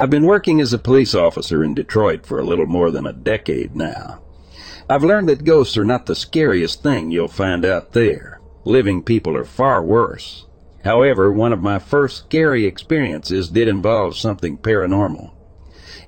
I've been working as a police officer in Detroit for a little more than a decade now. I've learned that ghosts are not the scariest thing you'll find out there. Living people are far worse. However, one of my first scary experiences did involve something paranormal.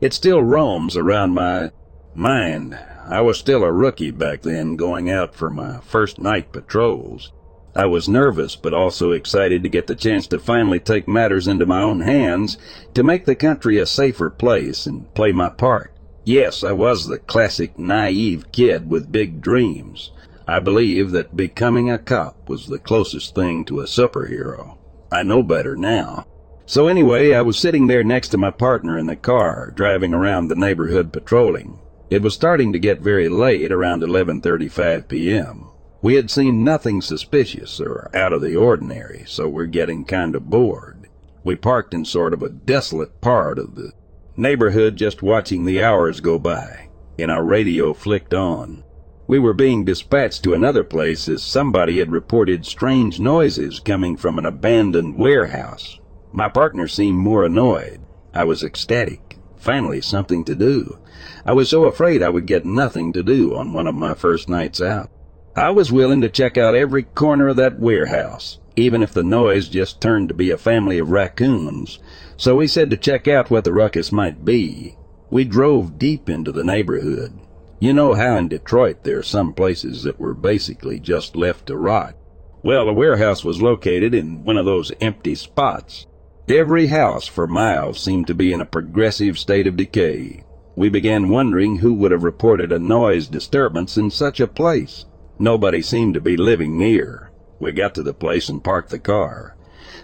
It still roams around my mind. I was still a rookie back then going out for my first night patrols. I was nervous, but also excited to get the chance to finally take matters into my own hands to make the country a safer place and play my part. Yes, I was the classic naive kid with big dreams. I believe that becoming a cop was the closest thing to a superhero. I know better now. So anyway, I was sitting there next to my partner in the car, driving around the neighborhood patrolling. It was starting to get very late, around 11:35 p.m. We had seen nothing suspicious or out of the ordinary, so we're getting kind of bored. We parked in sort of a desolate part of the neighborhood just watching the hours go by, and our radio flicked on. We were being dispatched to another place as somebody had reported strange noises coming from an abandoned warehouse. My partner seemed more annoyed. I was ecstatic. Finally, something to do. I was so afraid I would get nothing to do on one of my first nights out. I was willing to check out every corner of that warehouse, even if the noise just turned to be a family of raccoons. So we said to check out what the ruckus might be. We drove deep into the neighborhood. You know how in Detroit there are some places that were basically just left to rot. Well, the warehouse was located in one of those empty spots. Every house for miles seemed to be in a progressive state of decay. We began wondering who would have reported a noise disturbance in such a place. Nobody seemed to be living near. We got to the place and parked the car.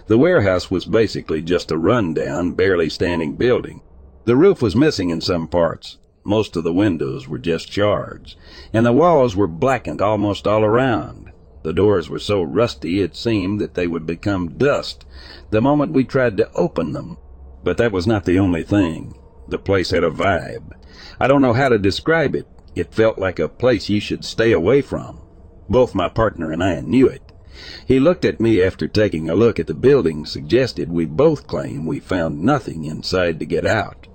The warehouse was basically just a rundown, barely standing building. The roof was missing in some parts. Most of the windows were just shards, and the walls were blackened almost all around. The doors were so rusty it seemed that they would become dust the moment we tried to open them. But that was not the only thing. The place had a vibe. I don't know how to describe it. It felt like a place you should stay away from. Both my partner and I knew it. He looked at me after taking a look at the building, suggested we both claim we found nothing inside to get out.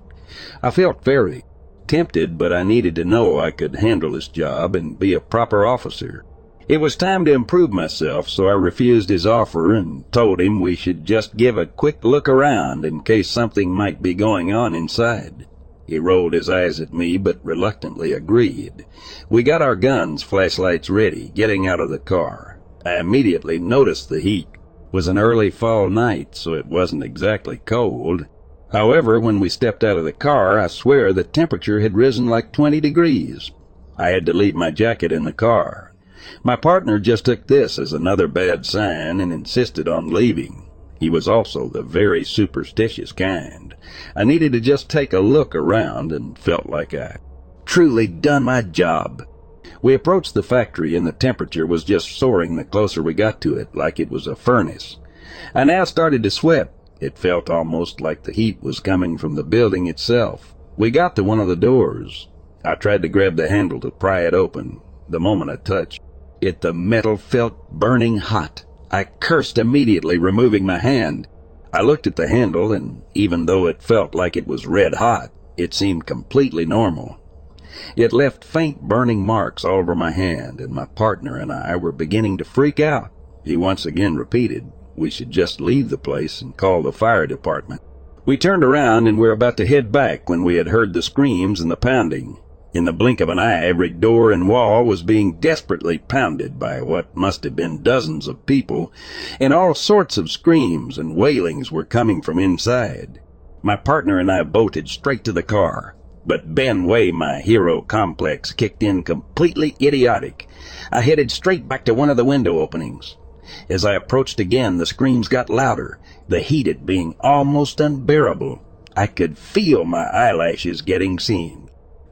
I felt very tempted, but I needed to know I could handle this job and be a proper officer. It was time to improve myself, so I refused his offer and told him we should just give a quick look around in case something might be going on inside. He rolled his eyes at me, but reluctantly agreed. We got our guns, flashlights ready, getting out of the car. I immediately noticed the heat. It was an early fall night, so it wasn't exactly cold. However, when we stepped out of the car, I swear the temperature had risen like 20 degrees. I had to leave my jacket in the car. My partner just took this as another bad sign and insisted on leaving. He was also the very superstitious kind. I needed to just take a look around and felt like I truly done my job. We approached the factory and the temperature was just soaring the closer we got to it, like it was a furnace. I now started to sweat it felt almost like the heat was coming from the building itself. We got to one of the doors. I tried to grab the handle to pry it open. The moment I touched it, the metal felt burning hot. I cursed immediately, removing my hand. I looked at the handle, and even though it felt like it was red hot, it seemed completely normal. It left faint burning marks all over my hand, and my partner and I were beginning to freak out. He once again repeated, we should just leave the place and call the fire department. We turned around and were about to head back when we had heard the screams and the pounding. In the blink of an eye, every door and wall was being desperately pounded by what must have been dozens of people, and all sorts of screams and wailings were coming from inside. My partner and I bolted straight to the car, but Ben Way, my hero complex, kicked in completely idiotic. I headed straight back to one of the window openings. As I approached again, the screams got louder, the heat being almost unbearable. I could feel my eyelashes getting seen.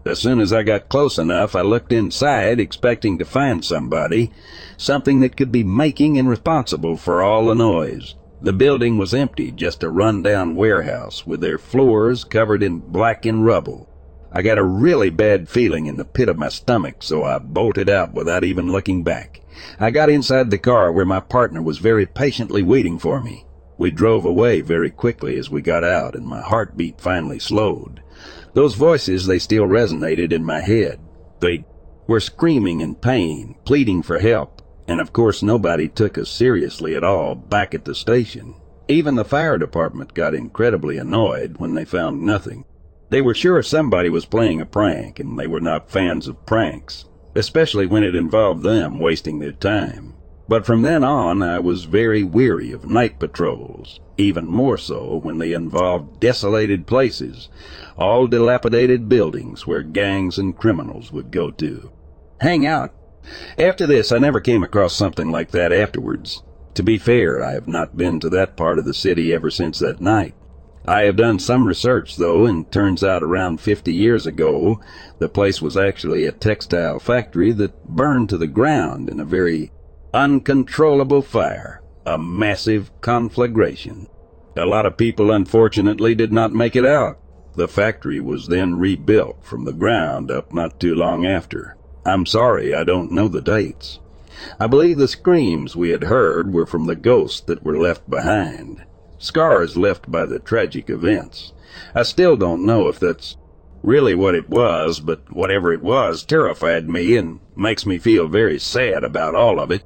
As soon as I got close enough, I looked inside, expecting to find somebody, something that could be making and responsible for all the noise. The building was empty, just a run-down warehouse with their floors covered in blackened rubble. I got a really bad feeling in the pit of my stomach, so I bolted out without even looking back. I got inside the car where my partner was very patiently waiting for me. We drove away very quickly as we got out, and my heartbeat finally slowed. Those voices, they still resonated in my head. They were screaming in pain, pleading for help, and of course nobody took us seriously at all back at the station. Even the fire department got incredibly annoyed when they found nothing. They were sure somebody was playing a prank, and they were not fans of pranks especially when it involved them wasting their time. But from then on, I was very weary of night patrols, even more so when they involved desolated places, all dilapidated buildings where gangs and criminals would go to. Hang out. After this, I never came across something like that afterwards. To be fair, I have not been to that part of the city ever since that night. I have done some research, though, and turns out around 50 years ago, the place was actually a textile factory that burned to the ground in a very uncontrollable fire, a massive conflagration. A lot of people, unfortunately, did not make it out. The factory was then rebuilt from the ground up not too long after. I'm sorry I don't know the dates. I believe the screams we had heard were from the ghosts that were left behind scars left by the tragic events. I still don't know if that's really what it was, but whatever it was terrified me and makes me feel very sad about all of it.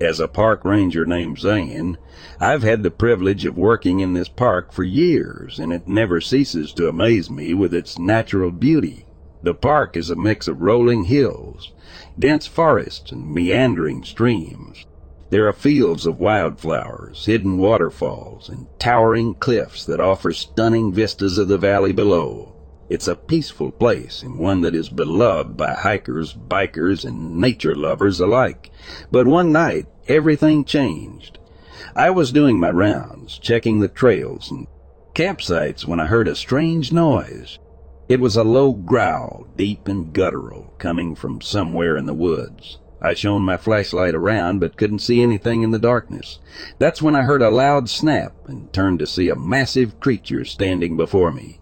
As a park ranger named Zane, I've had the privilege of working in this park for years, and it never ceases to amaze me with its natural beauty. The park is a mix of rolling hills, dense forests, and meandering streams. There are fields of wildflowers, hidden waterfalls, and towering cliffs that offer stunning vistas of the valley below. It's a peaceful place and one that is beloved by hikers, bikers, and nature lovers alike. But one night, everything changed. I was doing my rounds, checking the trails and campsites when I heard a strange noise. It was a low growl, deep and guttural, coming from somewhere in the woods. I shone my flashlight around, but couldn't see anything in the darkness. That's when I heard a loud snap and turned to see a massive creature standing before me.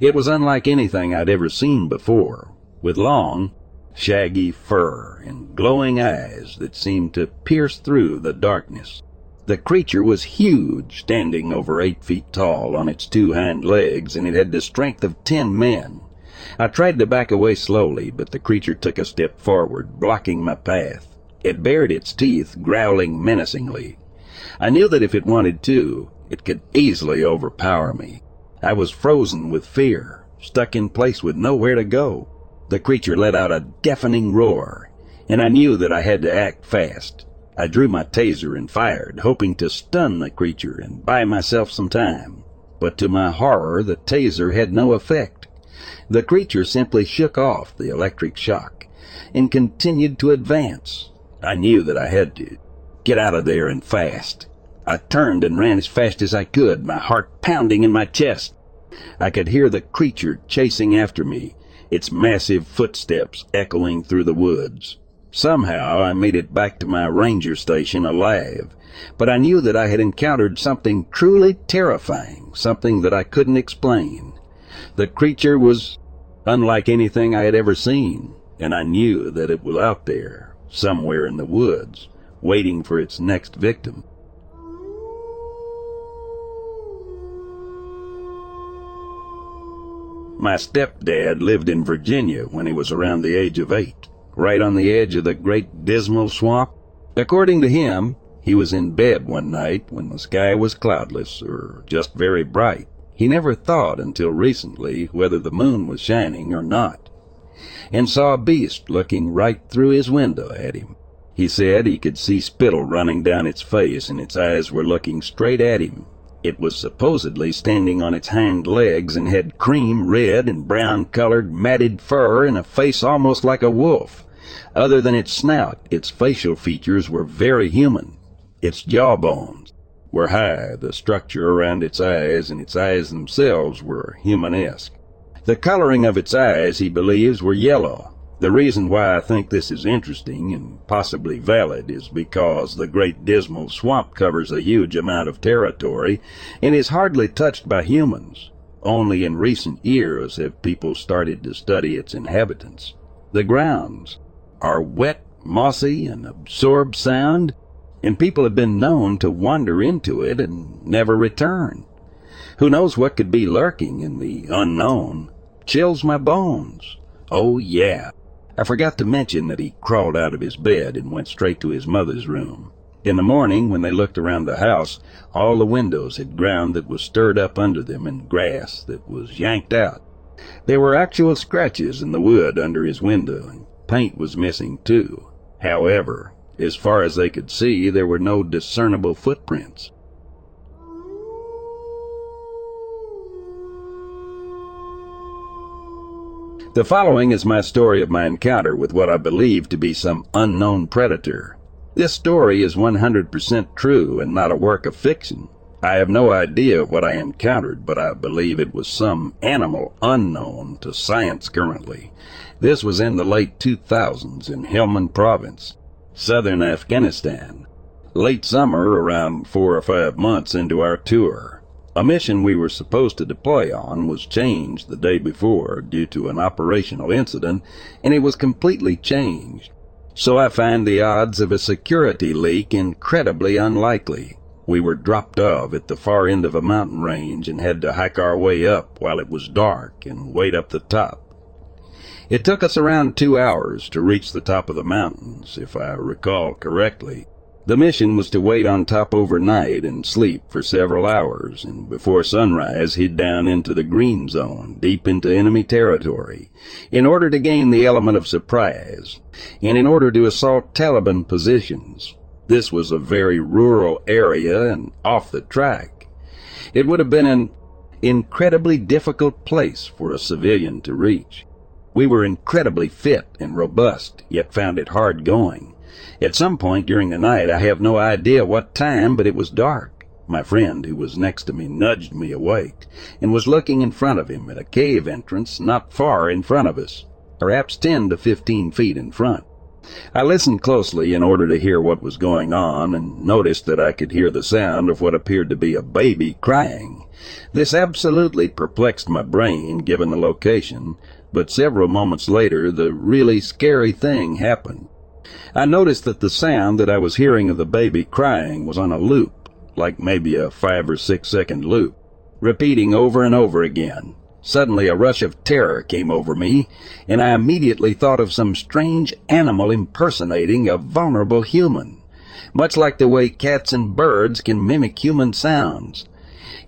It was unlike anything I'd ever seen before, with long, shaggy fur and glowing eyes that seemed to pierce through the darkness. The creature was huge, standing over eight feet tall on its two hind legs, and it had the strength of ten men. I tried to back away slowly, but the creature took a step forward, blocking my path. It bared its teeth, growling menacingly. I knew that if it wanted to, it could easily overpower me. I was frozen with fear, stuck in place with nowhere to go. The creature let out a deafening roar, and I knew that I had to act fast. I drew my taser and fired, hoping to stun the creature and buy myself some time. But to my horror, the taser had no effect. The creature simply shook off the electric shock and continued to advance. I knew that I had to get out of there and fast. I turned and ran as fast as I could, my heart pounding in my chest. I could hear the creature chasing after me, its massive footsteps echoing through the woods. Somehow I made it back to my ranger station alive, but I knew that I had encountered something truly terrifying, something that I couldn't explain. The creature was unlike anything I had ever seen, and I knew that it was out there, somewhere in the woods, waiting for its next victim. My stepdad lived in Virginia when he was around the age of eight, right on the edge of the great dismal swamp. According to him, he was in bed one night when the sky was cloudless or just very bright. He never thought until recently whether the moon was shining or not, and saw a beast looking right through his window at him. He said he could see spittle running down its face and its eyes were looking straight at him. It was supposedly standing on its hind legs and had cream red and brown colored matted fur and a face almost like a wolf. Other than its snout, its facial features were very human. Its jawbones were high, the structure around its eyes and its eyes themselves were humanesque. The coloring of its eyes, he believes, were yellow, the reason why I think this is interesting and possibly valid is because the Great Dismal Swamp covers a huge amount of territory and is hardly touched by humans. Only in recent years have people started to study its inhabitants. The grounds are wet, mossy, and absorb sound, and people have been known to wander into it and never return. Who knows what could be lurking in the unknown? Chills my bones. Oh yeah, I forgot to mention that he crawled out of his bed and went straight to his mother's room. In the morning, when they looked around the house, all the windows had ground that was stirred up under them and grass that was yanked out. There were actual scratches in the wood under his window, and paint was missing too. However, as far as they could see, there were no discernible footprints. The following is my story of my encounter with what I believe to be some unknown predator. This story is 100% true and not a work of fiction. I have no idea what I encountered, but I believe it was some animal unknown to science currently. This was in the late 2000s in Helmand province, southern Afghanistan. Late summer, around four or five months into our tour. A mission we were supposed to deploy on was changed the day before due to an operational incident, and it was completely changed. So I find the odds of a security leak incredibly unlikely. We were dropped off at the far end of a mountain range and had to hike our way up while it was dark and wait up the top. It took us around two hours to reach the top of the mountains, if I recall correctly. The mission was to wait on top overnight and sleep for several hours, and before sunrise head down into the green zone, deep into enemy territory, in order to gain the element of surprise, and in order to assault Taliban positions. This was a very rural area and off the track. It would have been an incredibly difficult place for a civilian to reach. We were incredibly fit and robust, yet found it hard going. At some point during the night, I have no idea what time, but it was dark. My friend, who was next to me, nudged me awake and was looking in front of him at a cave entrance not far in front of us, perhaps 10 to 15 feet in front. I listened closely in order to hear what was going on and noticed that I could hear the sound of what appeared to be a baby crying. This absolutely perplexed my brain given the location, but several moments later the really scary thing happened. I noticed that the sound that I was hearing of the baby crying was on a loop, like maybe a five or six second loop, repeating over and over again. Suddenly a rush of terror came over me, and I immediately thought of some strange animal impersonating a vulnerable human. much like the way cats and birds can mimic human sounds.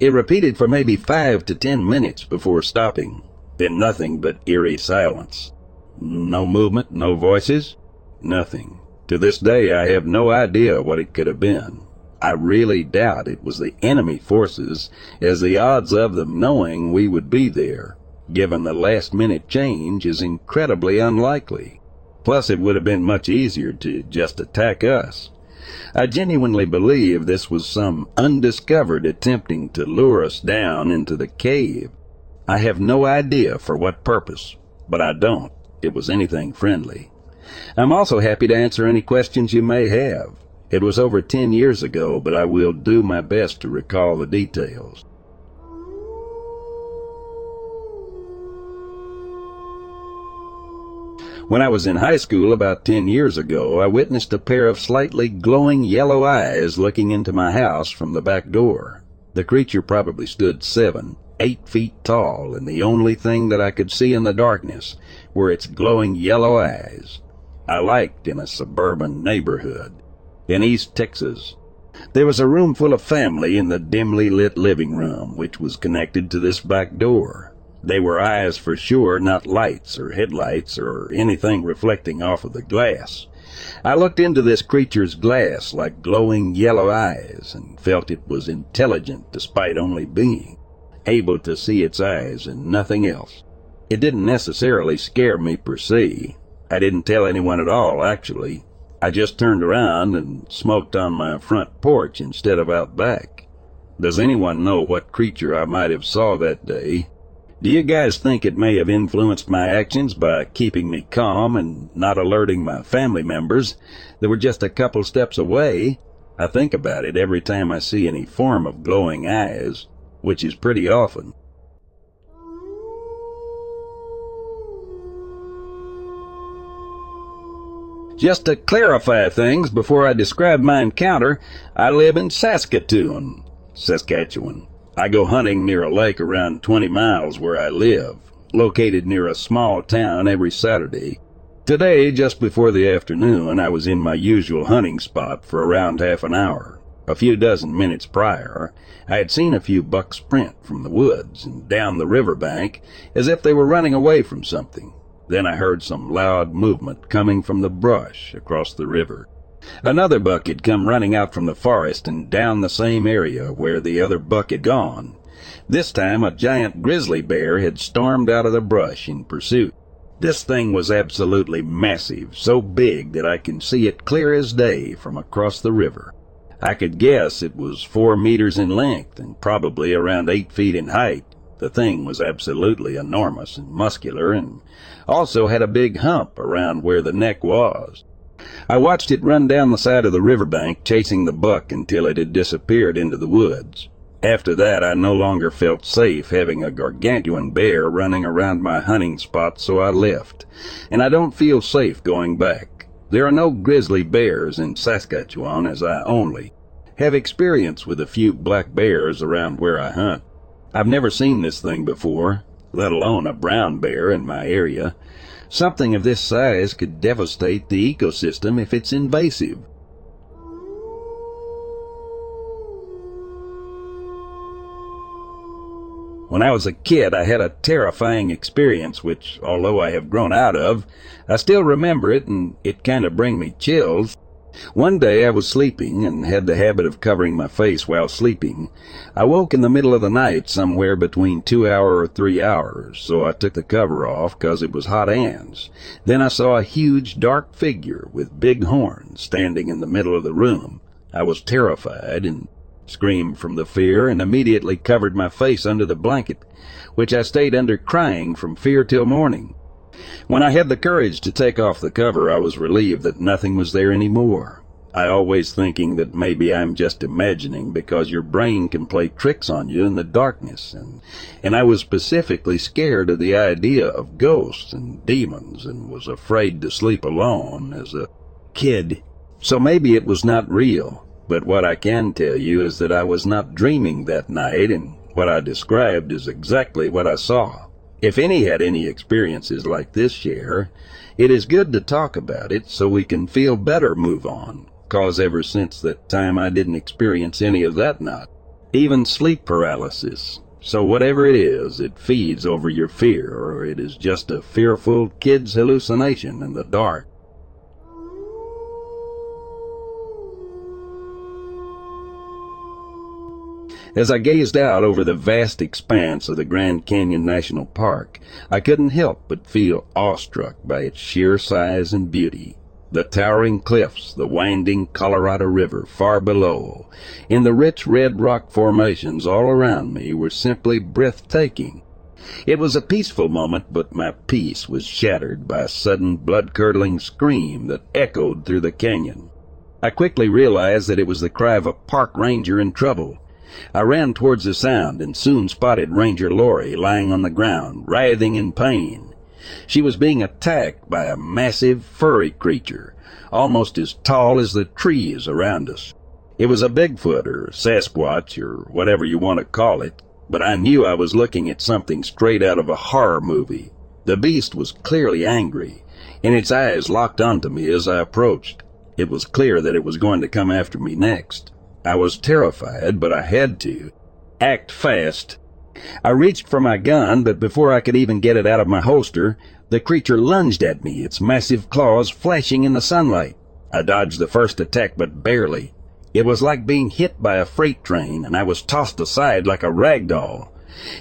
It repeated for maybe five to ten minutes before stopping. Then nothing but eerie silence. No movement, no voices, nothing. To this day, I have no idea what it could have been. I really doubt it was the enemy forces, as the odds of them knowing we would be there, given the last minute change, is incredibly unlikely. Plus, it would have been much easier to just attack us. I genuinely believe this was some undiscovered attempting to lure us down into the cave. I have no idea for what purpose, but I don't. It was anything friendly. I'm also happy to answer any questions you may have. It was over ten years ago, but I will do my best to recall the details. When I was in high school about ten years ago, I witnessed a pair of slightly glowing yellow eyes looking into my house from the back door. The creature probably stood seven, eight feet tall, and the only thing that I could see in the darkness were its glowing yellow eyes. I liked in a suburban neighborhood in East Texas. There was a room full of family in the dimly lit living room, which was connected to this back door. They were eyes for sure, not lights or headlights or anything reflecting off of the glass. I looked into this creature's glass like glowing yellow eyes and felt it was intelligent despite only being able to see its eyes and nothing else. It didn't necessarily scare me per se. I didn't tell anyone at all, actually. I just turned around and smoked on my front porch instead of out back. Does anyone know what creature I might have saw that day? Do you guys think it may have influenced my actions by keeping me calm and not alerting my family members that were just a couple steps away? I think about it every time I see any form of glowing eyes, which is pretty often. Just to clarify things before I describe my encounter, I live in Saskatoon, Saskatchewan. I go hunting near a lake around 20 miles where I live, located near a small town every Saturday. Today, just before the afternoon, I was in my usual hunting spot for around half an hour. A few dozen minutes prior, I had seen a few bucks sprint from the woods and down the river bank as if they were running away from something. Then I heard some loud movement coming from the brush across the river. Another buck had come running out from the forest and down the same area where the other buck had gone. This time a giant grizzly bear had stormed out of the brush in pursuit. This thing was absolutely massive, so big that I can see it clear as day from across the river. I could guess it was four meters in length and probably around eight feet in height. The thing was absolutely enormous and muscular and also had a big hump around where the neck was. I watched it run down the side of the riverbank, chasing the buck until it had disappeared into the woods. After that, I no longer felt safe having a gargantuan bear running around my hunting spot, so I left. And I don't feel safe going back. There are no grizzly bears in Saskatchewan, as I only have experience with a few black bears around where I hunt. I've never seen this thing before, let alone a brown bear in my area. Something of this size could devastate the ecosystem if it's invasive. When I was a kid, I had a terrifying experience, which, although I have grown out of, I still remember it and it kind of bring me chills. One day I was sleeping and had the habit of covering my face while sleeping. I woke in the middle of the night somewhere between two hour or three hours, so I took the cover off 'cause it was hot hands. Then I saw a huge dark figure with big horns standing in the middle of the room. I was terrified and screamed from the fear and immediately covered my face under the blanket, which I stayed under crying from fear till morning. When I had the courage to take off the cover, I was relieved that nothing was there any more. I always thinking that maybe I'm just imagining because your brain can play tricks on you in the darkness and and I was specifically scared of the idea of ghosts and demons and was afraid to sleep alone as a kid. So maybe it was not real, but what I can tell you is that I was not dreaming that night and what I described is exactly what I saw. If any had any experiences like this share, it is good to talk about it so we can feel better move on. cause ever since that time I didn't experience any of that not. Even sleep paralysis. So whatever it is, it feeds over your fear, or it is just a fearful kid's hallucination in the dark. As I gazed out over the vast expanse of the Grand Canyon National Park, I couldn't help but feel awestruck by its sheer size and beauty. The towering cliffs, the winding Colorado River far below, and the rich red rock formations all around me were simply breathtaking. It was a peaceful moment, but my peace was shattered by a sudden blood-curdling scream that echoed through the canyon. I quickly realized that it was the cry of a park ranger in trouble. I ran towards the sound and soon spotted Ranger Lori lying on the ground, writhing in pain. She was being attacked by a massive furry creature, almost as tall as the trees around us. It was a Bigfoot or Sasquatch or whatever you want to call it, but I knew I was looking at something straight out of a horror movie. The beast was clearly angry, and its eyes locked onto me as I approached. It was clear that it was going to come after me next. I was terrified, but I had to. Act fast. I reached for my gun, but before I could even get it out of my holster, the creature lunged at me, its massive claws flashing in the sunlight. I dodged the first attack, but barely. It was like being hit by a freight train, and I was tossed aside like a rag doll.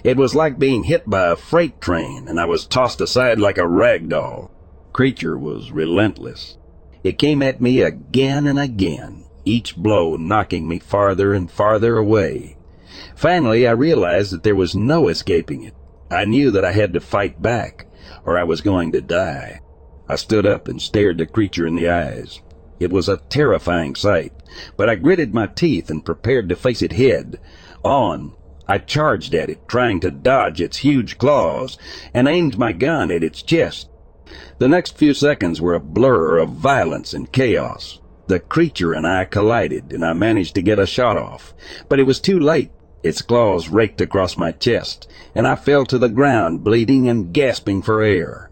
It was like being hit by a freight train, and I was tossed aside like a rag doll. Creature was relentless. It came at me again and again, each blow knocking me farther and farther away. Finally, I realized that there was no escaping it. I knew that I had to fight back, or I was going to die. I stood up and stared the creature in the eyes. It was a terrifying sight, but I gritted my teeth and prepared to face it head on. I charged at it, trying to dodge its huge claws, and aimed my gun at its chest. The next few seconds were a blur of violence and chaos. The creature and I collided, and I managed to get a shot off. But it was too late. Its claws raked across my chest, and I fell to the ground, bleeding and gasping for air.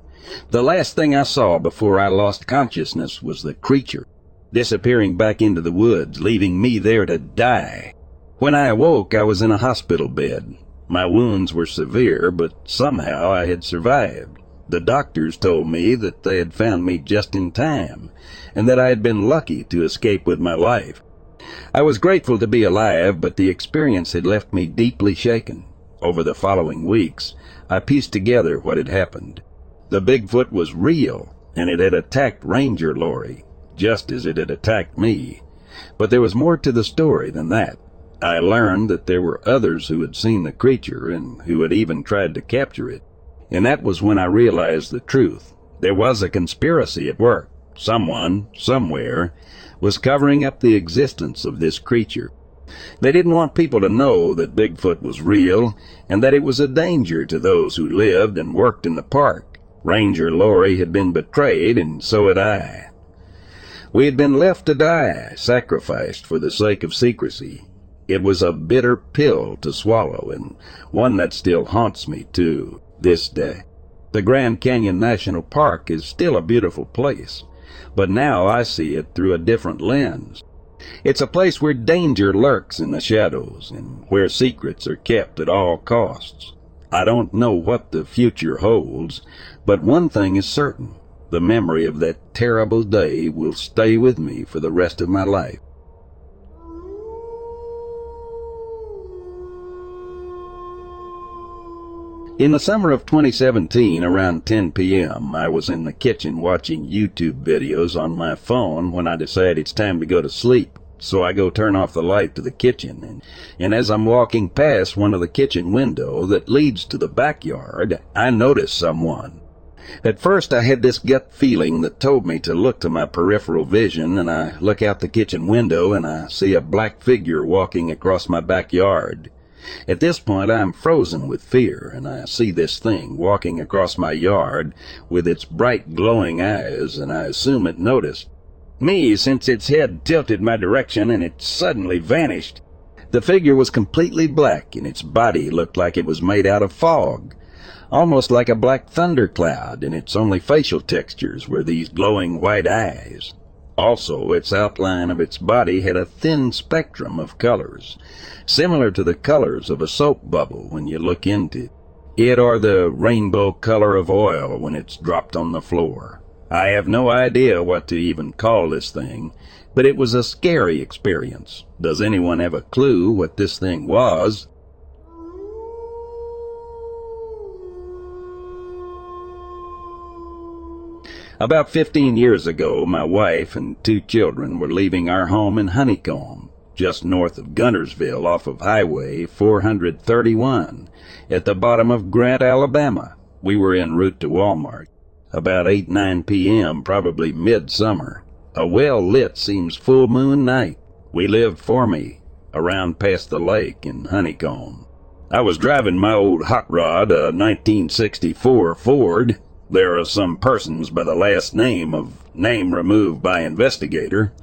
The last thing I saw before I lost consciousness was the creature, disappearing back into the woods, leaving me there to die. When I awoke, I was in a hospital bed. My wounds were severe, but somehow I had survived. The doctors told me that they had found me just in time, and that I had been lucky to escape with my life. I was grateful to be alive, but the experience had left me deeply shaken. Over the following weeks, I pieced together what had happened. The Bigfoot was real, and it had attacked Ranger Lori, just as it had attacked me. But there was more to the story than that. I learned that there were others who had seen the creature and who had even tried to capture it. And that was when I realized the truth. There was a conspiracy at work. Someone, somewhere, was covering up the existence of this creature. They didn't want people to know that Bigfoot was real and that it was a danger to those who lived and worked in the park. Ranger Lori had been betrayed, and so had I. We had been left to die, sacrificed for the sake of secrecy. It was a bitter pill to swallow, and one that still haunts me, too this day. The Grand Canyon National Park is still a beautiful place, but now I see it through a different lens. It's a place where danger lurks in the shadows and where secrets are kept at all costs. I don't know what the future holds, but one thing is certain. The memory of that terrible day will stay with me for the rest of my life. In the summer of 2017, around 10 p.m., I was in the kitchen watching YouTube videos on my phone when I decide it's time to go to sleep. So I go turn off the light to the kitchen, and, and as I'm walking past one of the kitchen window that leads to the backyard, I notice someone. At first I had this gut feeling that told me to look to my peripheral vision, and I look out the kitchen window and I see a black figure walking across my backyard. At this point, I am frozen with fear, and I see this thing walking across my yard with its bright glowing eyes, and I assume it noticed me since its head tilted my direction and it suddenly vanished. The figure was completely black, and its body looked like it was made out of fog, almost like a black thundercloud, and its only facial textures were these glowing white eyes. Also, its outline of its body had a thin spectrum of colors, similar to the colors of a soap bubble when you look into it. It or the rainbow color of oil when it's dropped on the floor. I have no idea what to even call this thing, but it was a scary experience. Does anyone have a clue what this thing was? About 15 years ago, my wife and two children were leaving our home in Honeycomb, just north of Guntersville off of Highway 431, at the bottom of Grant, Alabama. We were en route to Walmart. About 8 9 p.m., probably midsummer. A well lit seems full moon night. We lived for me, around past the lake in Honeycomb. I was driving my old hot rod, a 1964 Ford, there are some persons by the last name of name removed by investigator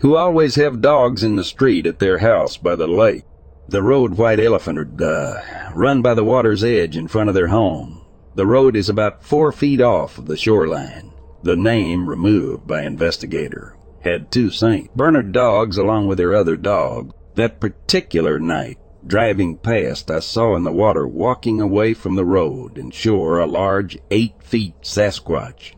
who always have dogs in the street at their house by the lake. The road White Elephant uh, run by the water's edge in front of their home. The road is about four feet off of the shoreline. The name removed by investigator had two St. Bernard dogs along with their other dog. That particular night, Driving past, I saw in the water walking away from the road and shore a large eight feet Sasquatch.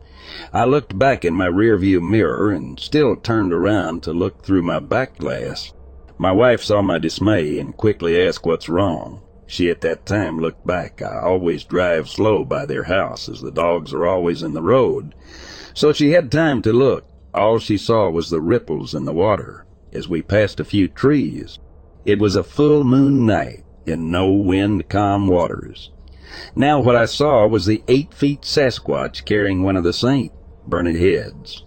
I looked back in my rearview mirror and still turned around to look through my back glass. My wife saw my dismay and quickly asked what's wrong. She at that time looked back. I always drive slow by their house as the dogs are always in the road. So she had time to look. All she saw was the ripples in the water as we passed a few trees. It was a full moon night in no wind calm waters. Now what I saw was the eight feet Sasquatch carrying one of the St. Bernard heads.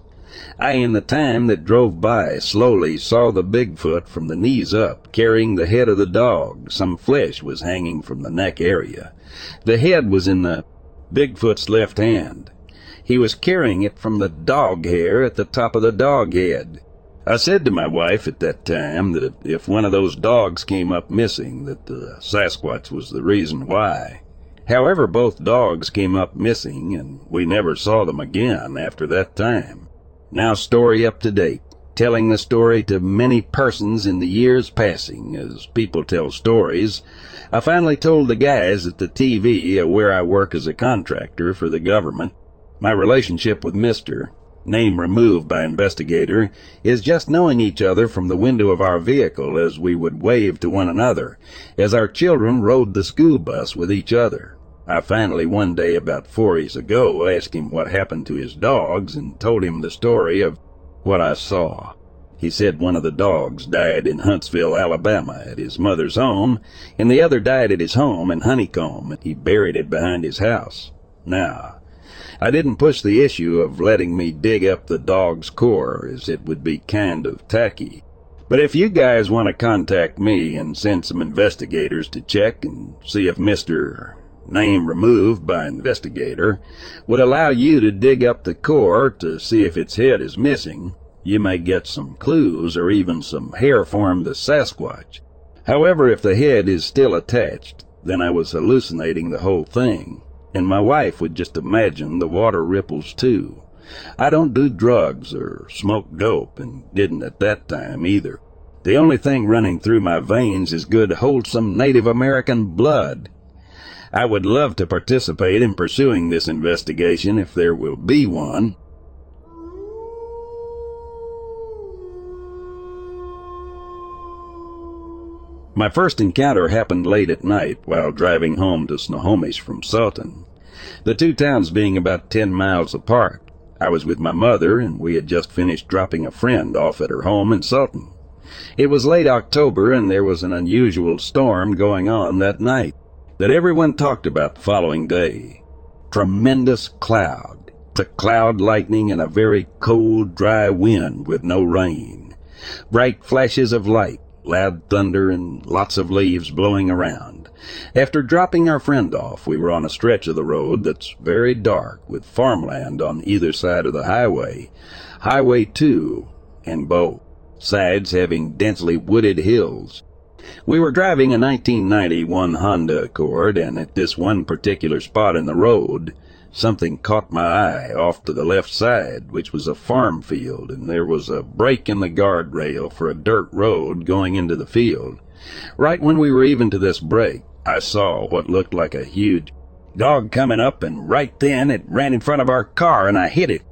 I, in the time that drove by slowly, saw the Bigfoot from the knees up, carrying the head of the dog. Some flesh was hanging from the neck area. The head was in the Bigfoot's left hand. He was carrying it from the dog hair at the top of the dog head. I said to my wife at that time that if one of those dogs came up missing, that the Sasquatch was the reason why. However, both dogs came up missing, and we never saw them again after that time. Now story up to date, telling the story to many persons in the years passing, as people tell stories. I finally told the guys at the TV uh, where I work as a contractor for the government. My relationship with Mr name removed by investigator, is just knowing each other from the window of our vehicle as we would wave to one another, as our children rode the school bus with each other. I finally one day about four years ago asked him what happened to his dogs and told him the story of what I saw. He said one of the dogs died in Huntsville, Alabama at his mother's home, and the other died at his home in Honeycomb, and he buried it behind his house. Now, I didn't push the issue of letting me dig up the dog's core, as it would be kind of tacky. But if you guys want to contact me and send some investigators to check and see if Mr. Name removed by investigator would allow you to dig up the core to see if its head is missing, you may get some clues or even some hair from the Sasquatch. However, if the head is still attached, then I was hallucinating the whole thing and my wife would just imagine the water ripples too. I don't do drugs or smoke dope and didn't at that time either. The only thing running through my veins is good, wholesome Native American blood. I would love to participate in pursuing this investigation if there will be one. My first encounter happened late at night while driving home to Snohomish from Sultan, the two towns being about ten miles apart. I was with my mother, and we had just finished dropping a friend off at her home in Sultan. It was late October, and there was an unusual storm going on that night that everyone talked about the following day. Tremendous cloud, the cloud lightning and a very cold, dry wind with no rain. Bright flashes of light, loud thunder, and lots of leaves blowing around. After dropping our friend off, we were on a stretch of the road that's very dark, with farmland on either side of the highway, Highway 2 and both sides having densely wooded hills. We were driving a 1991 Honda Accord, and at this one particular spot in the road, something caught my eye off to the left side, which was a farm field, and there was a break in the guardrail for a dirt road going into the field. Right when we were even to this break, I saw what looked like a huge dog coming up, and right then it ran in front of our car, and I hit it.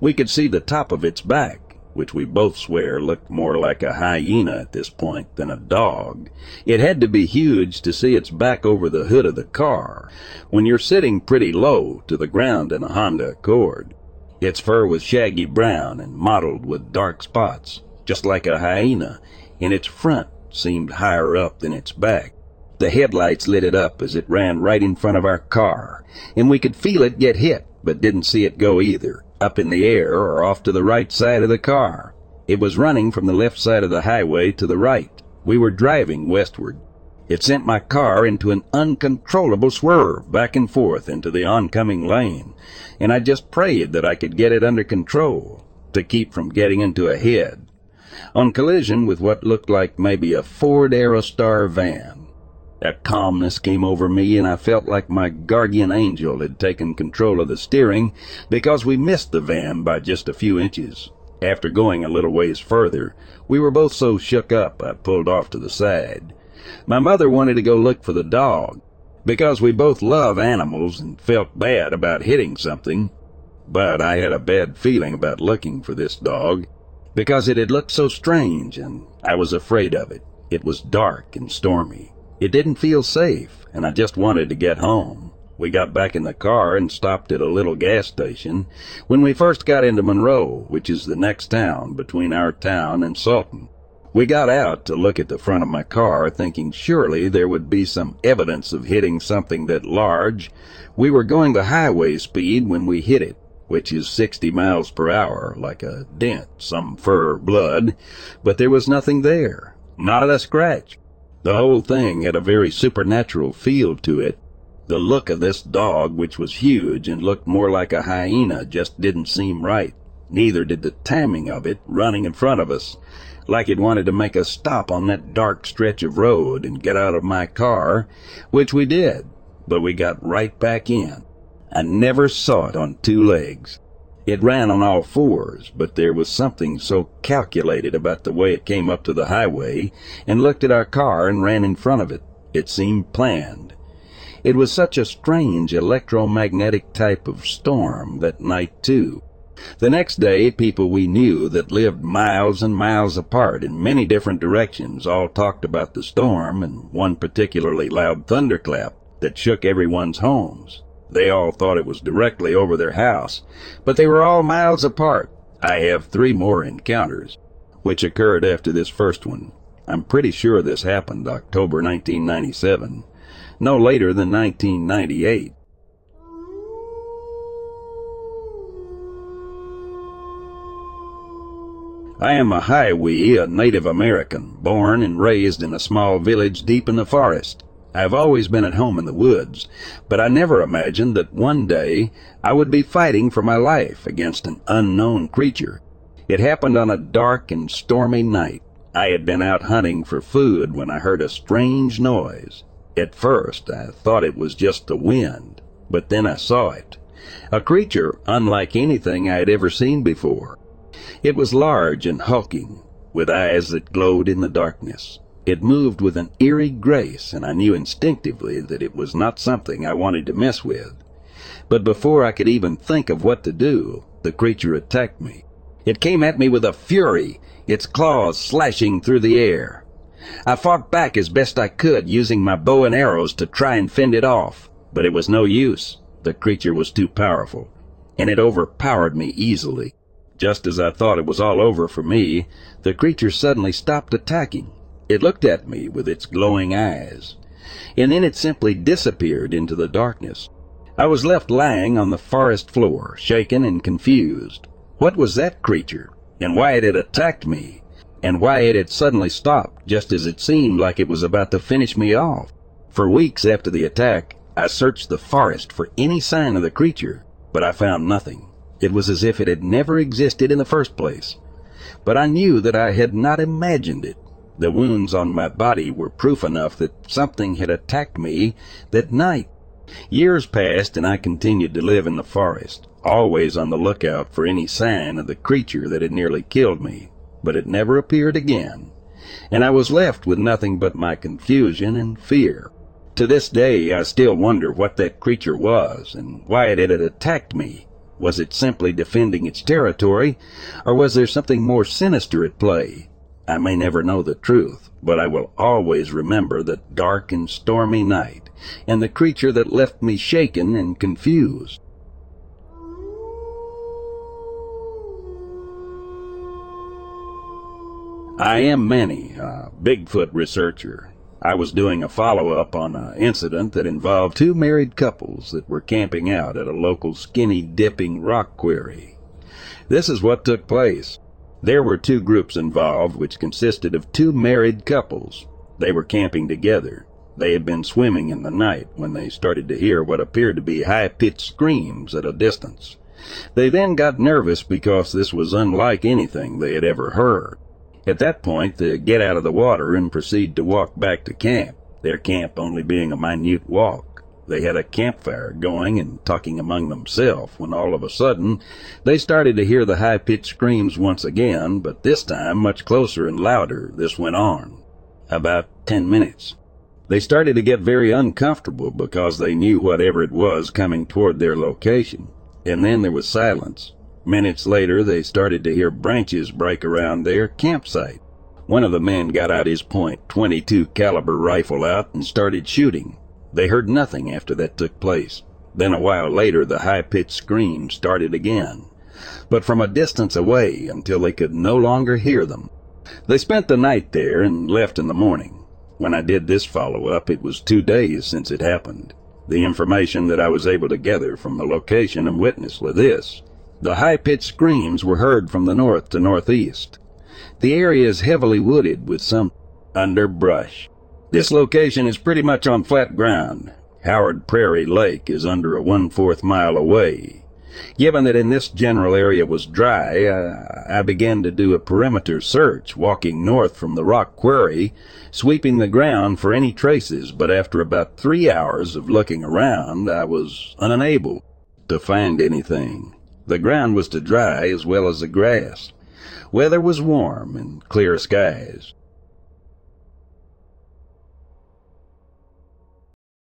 We could see the top of its back, which we both swear looked more like a hyena at this point than a dog. It had to be huge to see its back over the hood of the car when you're sitting pretty low to the ground in a Honda Accord. Its fur was shaggy brown and mottled with dark spots, just like a hyena, and its front seemed higher up than its back. The headlights lit it up as it ran right in front of our car, and we could feel it get hit, but didn't see it go either up in the air or off to the right side of the car. It was running from the left side of the highway to the right. We were driving westward. It sent my car into an uncontrollable swerve back and forth into the oncoming lane, and I just prayed that I could get it under control to keep from getting into a head. On collision with what looked like maybe a Ford Aerostar van, a calmness came over me, and I felt like my guardian angel had taken control of the steering because we missed the van by just a few inches. After going a little ways further, we were both so shook up I pulled off to the side. My mother wanted to go look for the dog because we both love animals and felt bad about hitting something. But I had a bad feeling about looking for this dog because it had looked so strange and I was afraid of it. It was dark and stormy. It didn't feel safe, and I just wanted to get home. We got back in the car and stopped at a little gas station when we first got into Monroe, which is the next town between our town and Sultan. We got out to look at the front of my car, thinking surely there would be some evidence of hitting something that large. We were going the highway speed when we hit it, which is 60 miles per hour, like a dent, some fur blood, but there was nothing there, not a scratch. The whole thing had a very supernatural feel to it. The look of this dog, which was huge and looked more like a hyena, just didn't seem right. Neither did the timing of it, running in front of us, like it wanted to make us stop on that dark stretch of road and get out of my car, which we did, but we got right back in. I never saw it on two legs. It ran on all fours, but there was something so calculated about the way it came up to the highway and looked at our car and ran in front of it. It seemed planned. It was such a strange electromagnetic type of storm that night, too. The next day, people we knew that lived miles and miles apart in many different directions all talked about the storm and one particularly loud thunderclap that shook everyone's homes. They all thought it was directly over their house, but they were all miles apart. I have three more encounters, which occurred after this first one. I'm pretty sure this happened October 1997, no later than 1998. I am a Hiwi, a Native American, born and raised in a small village deep in the forest. I've always been at home in the woods, but I never imagined that one day I would be fighting for my life against an unknown creature. It happened on a dark and stormy night. I had been out hunting for food when I heard a strange noise. At first, I thought it was just the wind, but then I saw it. A creature unlike anything I had ever seen before. It was large and hulking, with eyes that glowed in the darkness. It moved with an eerie grace, and I knew instinctively that it was not something I wanted to mess with. But before I could even think of what to do, the creature attacked me. It came at me with a fury, its claws slashing through the air. I fought back as best I could, using my bow and arrows to try and fend it off, but it was no use. The creature was too powerful, and it overpowered me easily. Just as I thought it was all over for me, the creature suddenly stopped attacking it looked at me with its glowing eyes, and then it simply disappeared into the darkness. I was left lying on the forest floor, shaken and confused. What was that creature, and why had it attacked me, and why had it suddenly stopped just as it seemed like it was about to finish me off? For weeks after the attack, I searched the forest for any sign of the creature, but I found nothing. It was as if it had never existed in the first place. But I knew that I had not imagined it. The wounds on my body were proof enough that something had attacked me that night. Years passed and I continued to live in the forest, always on the lookout for any sign of the creature that had nearly killed me, but it never appeared again, and I was left with nothing but my confusion and fear. To this day, I still wonder what that creature was and why it had attacked me. Was it simply defending its territory, or was there something more sinister at play? I may never know the truth, but I will always remember that dark and stormy night, and the creature that left me shaken and confused. I am Manny, a Bigfoot researcher. I was doing a follow-up on an incident that involved two married couples that were camping out at a local skinny dipping rock quarry. This is what took place. There were two groups involved, which consisted of two married couples. They were camping together. They had been swimming in the night when they started to hear what appeared to be high-pitched screams at a distance. They then got nervous because this was unlike anything they had ever heard. At that point, they get out of the water and proceed to walk back to camp, their camp only being a minute walk. They had a campfire going and talking among themselves when all of a sudden they started to hear the high pitched screams once again, but this time much closer and louder. This went on about ten minutes. They started to get very uncomfortable because they knew whatever it was coming toward their location. And then there was silence. Minutes later, they started to hear branches break around their campsite. One of the men got out his point 22 caliber rifle out and started shooting. They heard nothing after that took place. Then a while later, the high-pitched screams started again, but from a distance away until they could no longer hear them. They spent the night there and left in the morning. When I did this follow-up, it was two days since it happened. The information that I was able to gather from the location and witness was this. The high-pitched screams were heard from the north to northeast. The area is heavily wooded with some underbrush. This location is pretty much on flat ground. Howard Prairie Lake is under a one-fourth mile away. Given that in this general area was dry, uh, I began to do a perimeter search, walking north from the rock quarry, sweeping the ground for any traces, but after about three hours of looking around, I was unable to find anything. The ground was to dry as well as the grass. Weather was warm and clear skies.